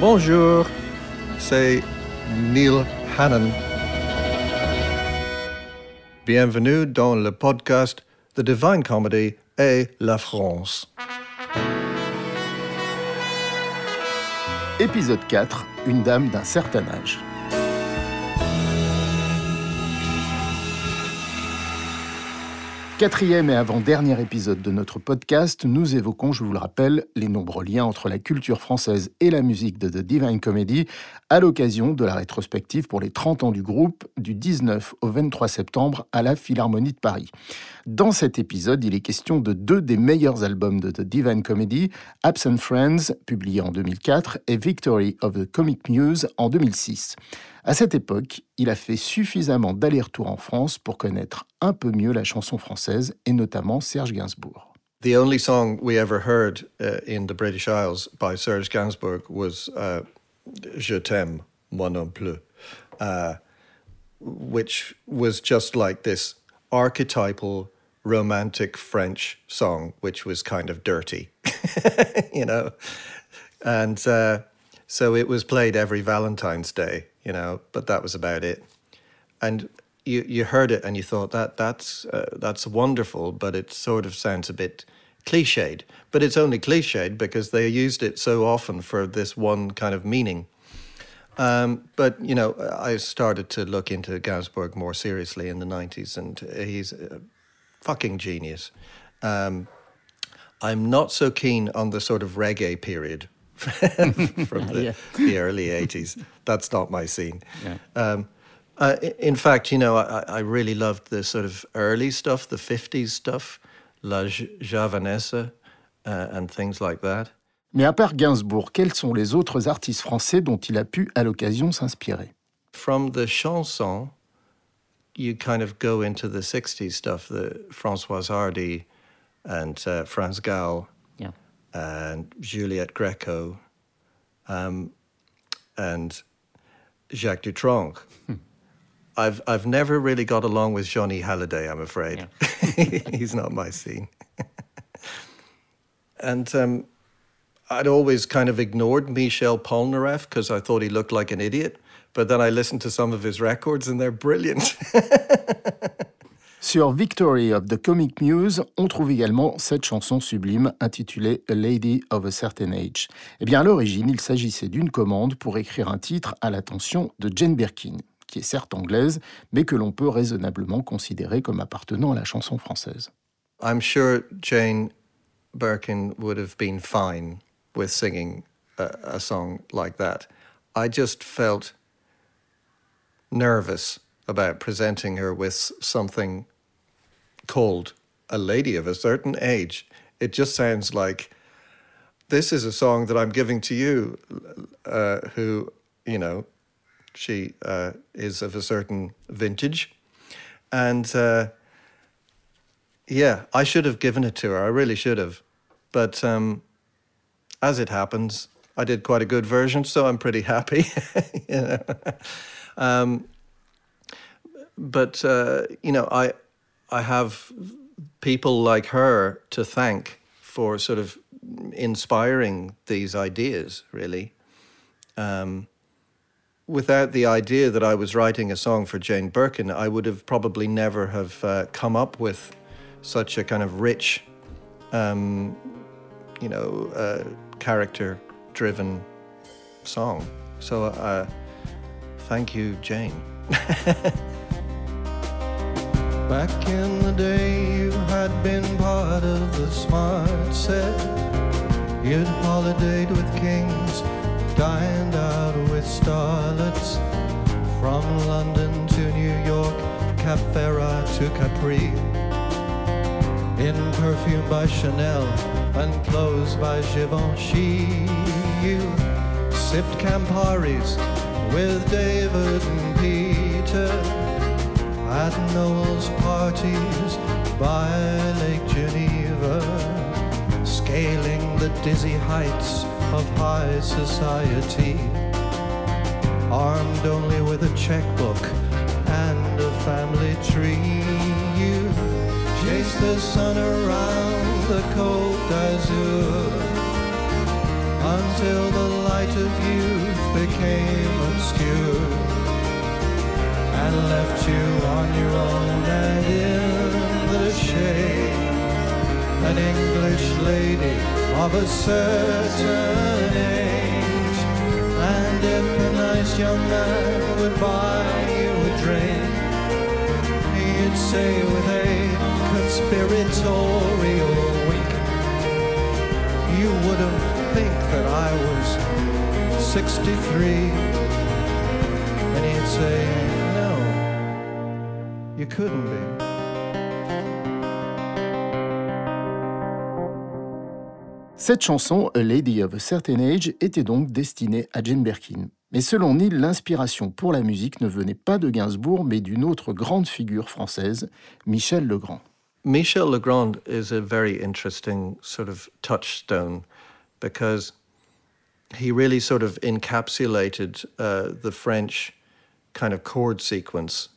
Bonjour, c'est Neil Hannon. Bienvenue dans le podcast The Divine Comedy et la France. Épisode 4 Une dame d'un certain âge. Quatrième et avant-dernier épisode de notre podcast, nous évoquons, je vous le rappelle, les nombreux liens entre la culture française et la musique de The Divine Comedy à l'occasion de la rétrospective pour les 30 ans du groupe du 19 au 23 septembre à la Philharmonie de Paris. Dans cet épisode, il est question de deux des meilleurs albums de The Divine Comedy, Absent Friends, publié en 2004, et Victory of the Comic Muse en 2006. À cette époque, il a fait suffisamment d'aller-retour en France pour connaître un peu mieux la chanson française et notamment Serge Gainsbourg. The only song we ever heard uh, in the British Isles by Serge Gainsbourg was uh, Je t'aime, moi non plus, uh, which was just like this archetypal romantic French song, which was kind of dirty, you know? And uh, so it was played every Valentine's Day you know, but that was about it. And you you heard it and you thought that that's uh, that's wonderful, but it sort of sounds a bit cliched. But it's only cliched because they used it so often for this one kind of meaning. Um, but you know, I started to look into Gainsbourg more seriously in the '90s, and he's a fucking genius. Um, I'm not so keen on the sort of reggae period from the, yeah. the, early 80s. That's not my scene. Yeah. Um, uh, in fact, you know, I, I, really loved the sort of early stuff, the 50s stuff, La Javanaise uh, and things like that. Mais à part Gainsbourg, quels sont les autres artistes français dont il a pu à l'occasion s'inspirer From the chanson, you kind of go into the 60s stuff, the Françoise Hardy and uh, France Gall and Juliette Greco, um, and Jacques Dutronc. Hmm. I've I've never really got along with Johnny Hallyday. I'm afraid yeah. he's not my scene. and um, I'd always kind of ignored Michel Polnareff because I thought he looked like an idiot. But then I listened to some of his records and they're brilliant. Sur Victory of the Comic Muse, on trouve également cette chanson sublime intitulée A Lady of a Certain Age. Eh bien, à l'origine, il s'agissait d'une commande pour écrire un titre à l'attention de Jane Birkin, qui est certes anglaise, mais que l'on peut raisonnablement considérer comme appartenant à la chanson française. I'm sure Jane Birkin would have been fine with singing a, a song like that. I just felt nervous about presenting her with something called A Lady of a Certain Age. It just sounds like this is a song that I'm giving to you, uh, who, you know, she uh, is of a certain vintage. And uh, yeah, I should have given it to her. I really should have. But um, as it happens, I did quite a good version, so I'm pretty happy. you know? um, but uh, you know, I I have people like her to thank for sort of inspiring these ideas. Really, um, without the idea that I was writing a song for Jane Birkin, I would have probably never have uh, come up with such a kind of rich, um, you know, uh, character-driven song. So, uh, thank you, Jane. Back in the day, you had been part of the smart set. You'd holidayed with kings, dined out with starlets. From London to New York, Cap Ferrat to Capri. In perfume by Chanel and clothes by Givenchy. You sipped Camparis with David and Peter at Noel's parties by Lake Geneva, scaling the dizzy heights of high society, armed only with a checkbook and a family tree. You chase the sun around the Côte d'Azur until the light of youth became obscure and left you on your own and in the shade. An English lady of a certain age. And if a nice young man would buy you a drink, he'd say with a conspiratorial wink, you wouldn't think that I was 63. And he'd say, you couldn't be. Cette chanson, A Lady of a Certain Age, était donc destinée à Jane Birkin. Mais selon Neil, l'inspiration pour la musique ne venait pas de Gainsbourg, mais d'une autre grande figure française, Michel Legrand. Michel Legrand is a very interesting sort of touchstone because he really sort of encapsulated uh, the French kind of chord sequence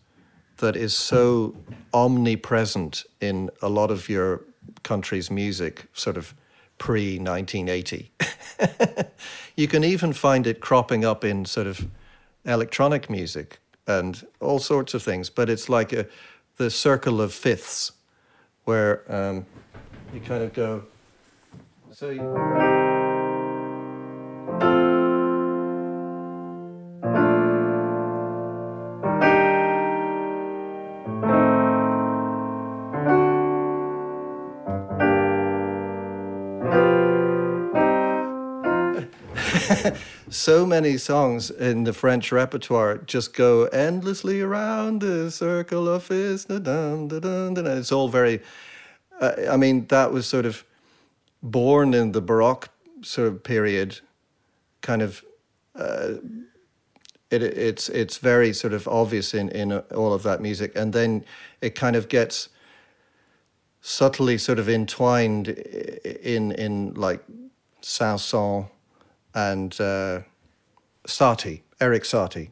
that is so omnipresent in a lot of your country's music, sort of pre 1980. you can even find it cropping up in sort of electronic music and all sorts of things, but it's like a, the circle of fifths where um, you kind of go. So. You, so many songs in the French repertoire just go endlessly around the circle of fifths. It's all very. Uh, I mean, that was sort of born in the Baroque sort of period, kind of. Uh, it, it's it's very sort of obvious in in all of that music, and then it kind of gets subtly sort of entwined in in like Saint-Saëns and uh, Satie, Erik Satie,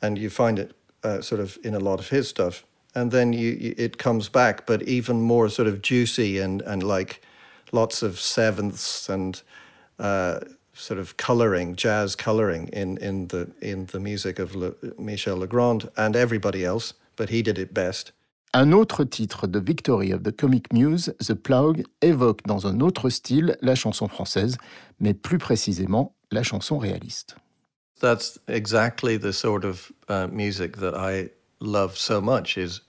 and you find it uh, sort of in a lot of his stuff. And then you, you, it comes back, but even more sort of juicy and, and like lots of sevenths and uh, sort of coloring, jazz coloring in, in the in the music of Le, Michel Legrand and everybody else, but he did it best. Un autre titre de Victory of the Comic Muse, The Plough, évoque dans un autre style la chanson française, mais plus précisément la chanson réaliste. That's exactly the sort of uh, music that I love so much is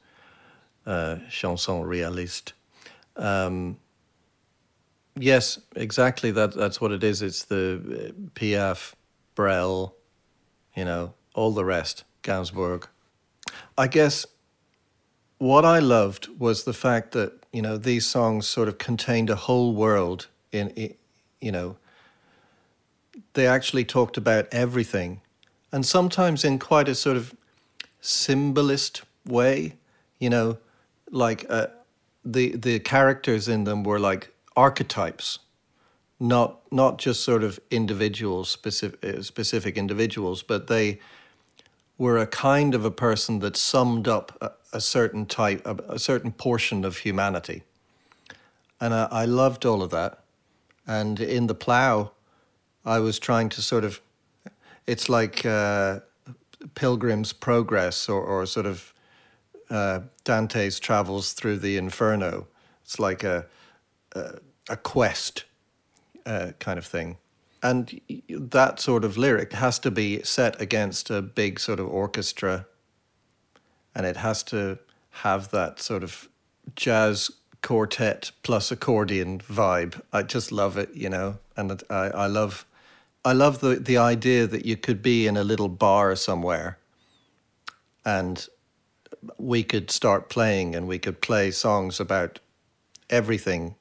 uh, chanson réaliste. Um, yes, exactly. That that's what it is. It's the uh, Piaf, Brel, you know, all the rest, Gainsbourg. I guess what I loved was the fact that you know these songs sort of contained a whole world in, you know they actually talked about everything and sometimes in quite a sort of symbolist way you know like uh, the the characters in them were like archetypes not not just sort of individuals specific uh, specific individuals but they were a kind of a person that summed up a, a certain type, a, a, certain portion of humanity. And I, I, loved all of that. And in the plough, I was trying to sort of, it's like uh, Pilgrim's Progress or, or sort of uh, Dante's travels through the Inferno. It's like a, a, a quest uh, kind of thing and that sort of lyric has to be set against a big sort of orchestra. And it has to have that sort of jazz quartet plus accordion vibe. I just love it you know? And i, I love i love the, the idea that you could be in a little bar somewhere and we could start playing and we could play songs about everything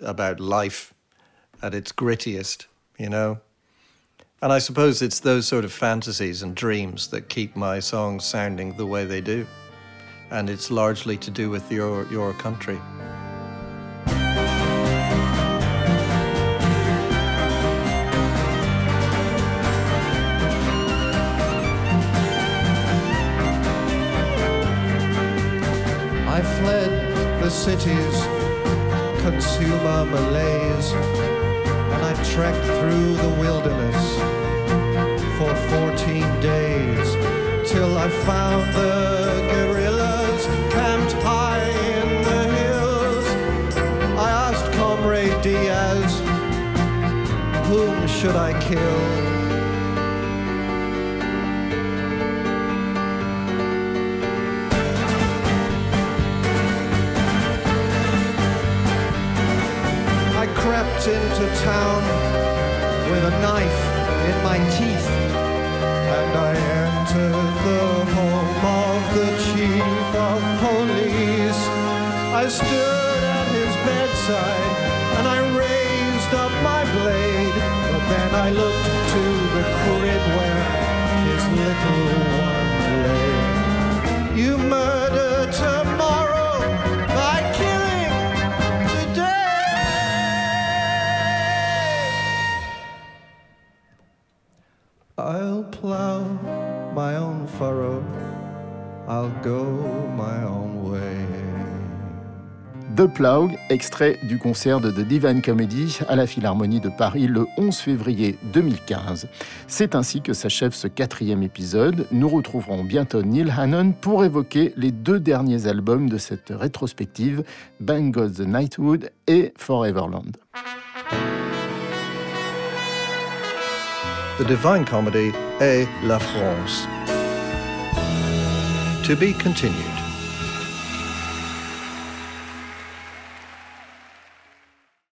about life at its grittiest you know? And I suppose it's those sort of fantasies and dreams that keep my songs sounding the way they do. And it's largely to do with your, your country. I fled the city's consumer malaise I trekked through the wilderness for 14 days till I found the guerrillas camped high in the hills. I asked Comrade Diaz, whom should I kill? Crept into town with a knife in my teeth, and I entered the home of the chief of police. I stood at his bedside and I raised up my blade, but then I looked The Plough, extrait du concert de The Divine Comedy à la Philharmonie de Paris le 11 février 2015. C'est ainsi que s'achève ce quatrième épisode. Nous retrouverons bientôt Neil Hannon pour évoquer les deux derniers albums de cette rétrospective, Bang Goes the Nightwood et Foreverland. The Divine Comedy et La France. To be continued.